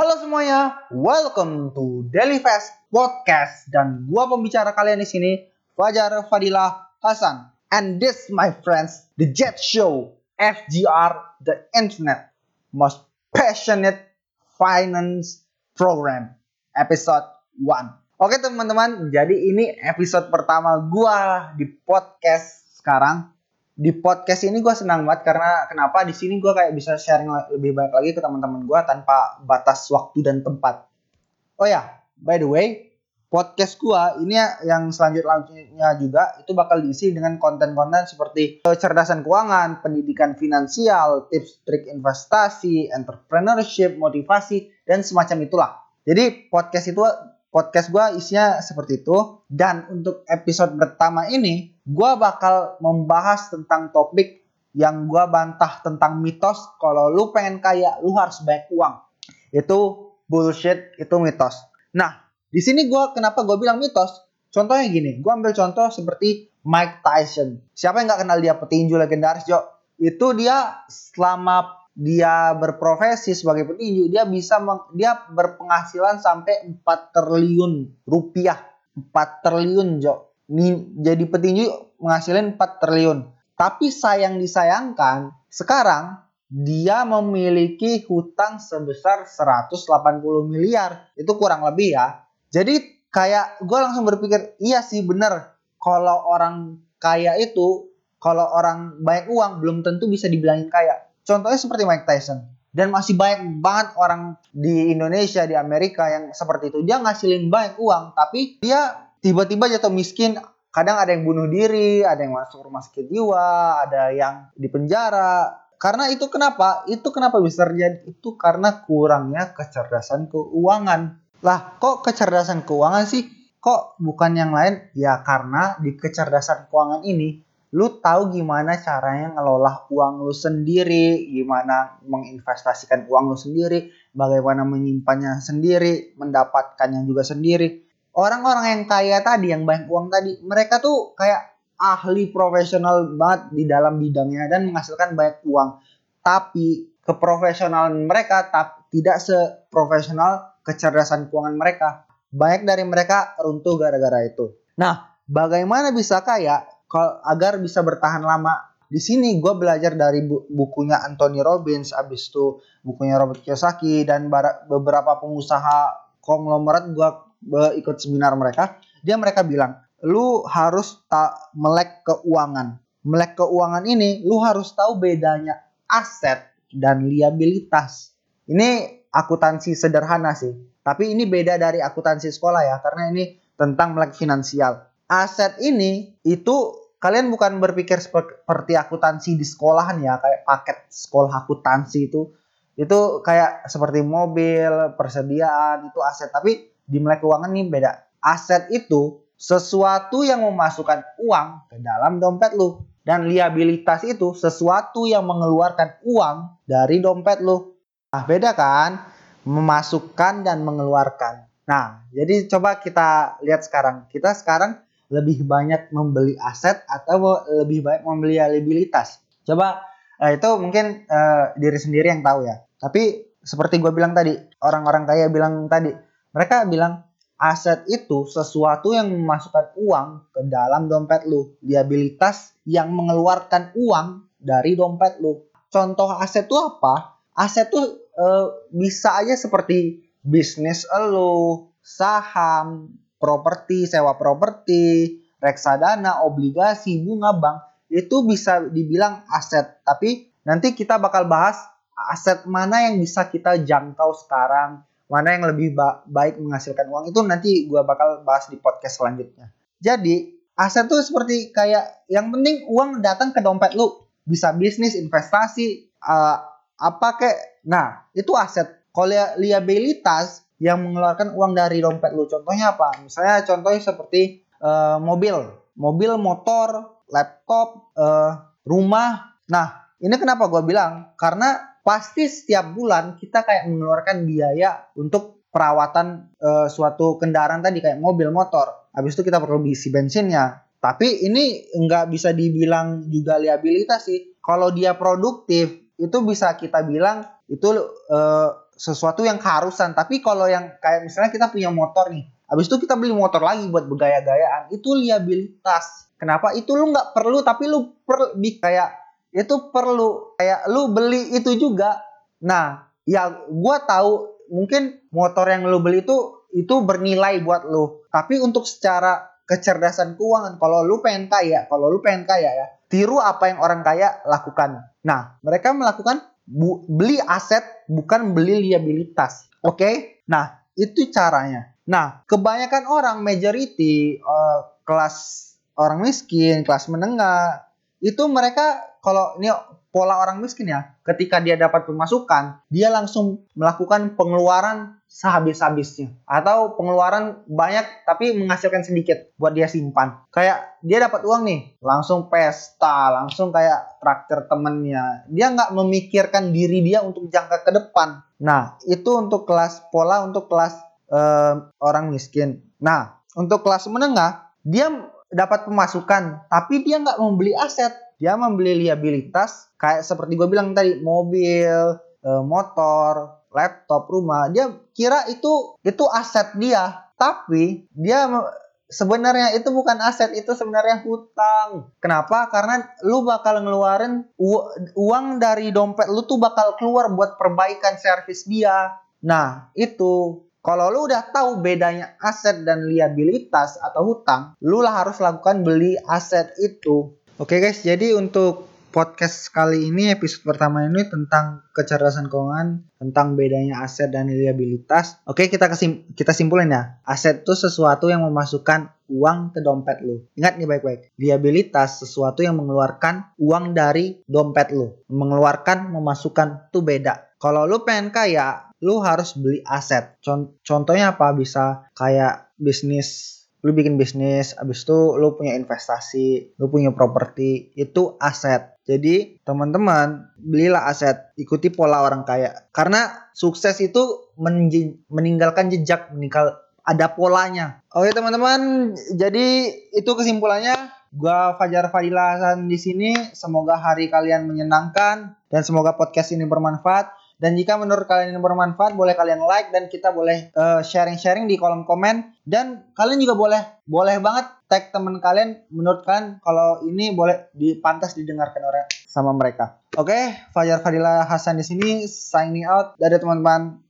Halo semuanya, welcome to Daily Fast Podcast dan gua pembicara kalian di sini Fajar Fadilah Hasan. And this my friends, the Jet Show, FGR, the Internet most passionate finance program, episode 1. Oke teman-teman, jadi ini episode pertama gua di podcast sekarang di podcast ini gue senang banget karena kenapa di sini gue kayak bisa sharing lebih banyak lagi ke teman-teman gue tanpa batas waktu dan tempat. Oh ya, by the way, podcast gue ini yang selanjutnya juga itu bakal diisi dengan konten-konten seperti kecerdasan keuangan, pendidikan finansial, tips trik investasi, entrepreneurship, motivasi dan semacam itulah. Jadi podcast itu podcast gue isinya seperti itu. Dan untuk episode pertama ini, gue bakal membahas tentang topik yang gue bantah tentang mitos kalau lu pengen kaya, lu harus banyak uang. Itu bullshit, itu mitos. Nah, di sini gue kenapa gue bilang mitos? Contohnya gini, gue ambil contoh seperti Mike Tyson. Siapa yang nggak kenal dia petinju legendaris, Jo? Itu dia selama dia berprofesi sebagai petinju, dia bisa dia berpenghasilan sampai 4 triliun rupiah. 4 triliun, Jo. Jadi petinju menghasilkan 4 triliun. Tapi sayang disayangkan, sekarang dia memiliki hutang sebesar 180 miliar. Itu kurang lebih ya. Jadi kayak gue langsung berpikir, iya sih bener. Kalau orang kaya itu, kalau orang banyak uang belum tentu bisa dibilangin kaya Contohnya seperti Mike Tyson. Dan masih banyak banget orang di Indonesia, di Amerika yang seperti itu. Dia ngasilin banyak uang, tapi dia tiba-tiba jatuh miskin. Kadang ada yang bunuh diri, ada yang masuk rumah sakit jiwa, ada yang di penjara. Karena itu kenapa? Itu kenapa bisa terjadi? Itu karena kurangnya kecerdasan keuangan. Lah, kok kecerdasan keuangan sih? Kok bukan yang lain? Ya karena di kecerdasan keuangan ini lu tahu gimana caranya ngelola uang lu sendiri, gimana menginvestasikan uang lu sendiri, bagaimana menyimpannya sendiri, mendapatkannya juga sendiri. Orang-orang yang kaya tadi, yang banyak uang tadi, mereka tuh kayak ahli profesional banget di dalam bidangnya dan menghasilkan banyak uang. Tapi keprofesionalan mereka tak, tidak seprofesional kecerdasan keuangan mereka. Banyak dari mereka runtuh gara-gara itu. Nah, bagaimana bisa kaya? agar bisa bertahan lama. Di sini gue belajar dari bu bukunya Anthony Robbins, abis itu bukunya Robert Kiyosaki dan beberapa pengusaha konglomerat gue ikut seminar mereka. Dia mereka bilang, lu harus tak melek keuangan. Melek keuangan ini, lu harus tahu bedanya aset dan liabilitas. Ini akuntansi sederhana sih. Tapi ini beda dari akuntansi sekolah ya, karena ini tentang melek finansial. Aset ini itu kalian bukan berpikir seperti akuntansi di sekolahan ya kayak paket sekolah akuntansi itu itu kayak seperti mobil persediaan itu aset tapi di melek keuangan nih beda. Aset itu sesuatu yang memasukkan uang ke dalam dompet lu. Dan liabilitas itu sesuatu yang mengeluarkan uang dari dompet lu. Nah beda kan? Memasukkan dan mengeluarkan. Nah jadi coba kita lihat sekarang. Kita sekarang lebih banyak membeli aset atau lebih banyak membeli liabilitas? Coba eh, itu mungkin eh, diri sendiri yang tahu ya. Tapi seperti gue bilang tadi, orang-orang kaya bilang tadi, mereka bilang aset itu sesuatu yang memasukkan uang ke dalam dompet lu. Liabilitas yang mengeluarkan uang dari dompet lu. Contoh aset itu apa? Aset tuh eh, bisa aja seperti bisnis lu, saham, properti, sewa properti, reksadana, obligasi, bunga bank itu bisa dibilang aset. Tapi nanti kita bakal bahas aset mana yang bisa kita jangkau sekarang, mana yang lebih ba baik menghasilkan uang itu nanti gue bakal bahas di podcast selanjutnya. Jadi aset tuh seperti kayak yang penting uang datang ke dompet lu, bisa bisnis, investasi, uh, apa kek. Nah itu aset. Kalau liabilitas yang mengeluarkan uang dari dompet lu. Contohnya apa? Misalnya contohnya seperti uh, mobil, mobil, motor, laptop, uh, rumah. Nah, ini kenapa gue bilang? Karena pasti setiap bulan kita kayak mengeluarkan biaya untuk perawatan uh, suatu kendaraan tadi kayak mobil, motor. Habis itu kita perlu isi bensinnya. Tapi ini nggak bisa dibilang juga liabilitas sih. Kalau dia produktif, itu bisa kita bilang itu uh, sesuatu yang keharusan. Tapi kalau yang kayak misalnya kita punya motor nih, habis itu kita beli motor lagi buat bergaya-gayaan, itu liabilitas. Kenapa? Itu lu nggak perlu, tapi lu per, kayak itu perlu kayak lu beli itu juga. Nah, ya gua tahu mungkin motor yang lu beli itu itu bernilai buat lu. Tapi untuk secara kecerdasan keuangan, kalau lu pengen kaya, kalau lu pengen kaya ya, tiru apa yang orang kaya lakukan. Nah, mereka melakukan bu, beli aset bukan beli liabilitas. Oke? Okay? Nah, itu caranya. Nah, kebanyakan orang majority uh, kelas orang miskin, kelas menengah, itu mereka kalau ini pola orang miskin ya, ketika dia dapat pemasukan, dia langsung melakukan pengeluaran sehabis-habisnya atau pengeluaran banyak tapi menghasilkan sedikit buat dia simpan. Kayak dia dapat uang nih, langsung pesta, langsung kayak traktir temennya. Dia nggak memikirkan diri dia untuk jangka ke depan. Nah, itu untuk kelas pola untuk kelas uh, orang miskin. Nah, untuk kelas menengah, dia dapat pemasukan, tapi dia nggak membeli aset dia membeli liabilitas kayak seperti gue bilang tadi mobil, eh, motor, laptop, rumah. Dia kira itu itu aset dia, tapi dia sebenarnya itu bukan aset, itu sebenarnya hutang. Kenapa? Karena lu bakal ngeluarin uang dari dompet lu tuh bakal keluar buat perbaikan servis dia. Nah, itu kalau lu udah tahu bedanya aset dan liabilitas atau hutang, lu lah harus lakukan beli aset itu. Oke guys, jadi untuk podcast kali ini episode pertama ini tentang kecerdasan keuangan, tentang bedanya aset dan liabilitas. Oke, kita kesim kita simpulin ya. Aset itu sesuatu yang memasukkan uang ke dompet lu. Ingat nih baik-baik. Liabilitas sesuatu yang mengeluarkan uang dari dompet lu. Mengeluarkan, memasukkan itu beda. Kalau lu pengen kaya, lu harus beli aset. Contohnya apa? Bisa kayak bisnis lu bikin bisnis, abis itu lu punya investasi, lu punya properti, itu aset. Jadi teman-teman belilah aset, ikuti pola orang kaya. Karena sukses itu meninggalkan jejak, meninggal ada polanya. Oke teman-teman, jadi itu kesimpulannya. Gua Fajar Fadila di sini. Semoga hari kalian menyenangkan dan semoga podcast ini bermanfaat. Dan jika menurut kalian ini bermanfaat, boleh kalian like dan kita boleh eh, sharing-sharing uh, di kolom komen. Dan kalian juga boleh, boleh banget tag teman kalian menurut kalian kalau ini boleh dipantas didengarkan oleh sama mereka. Oke, okay, Fajar Fadila Hasan di sini signing out. Dari teman-teman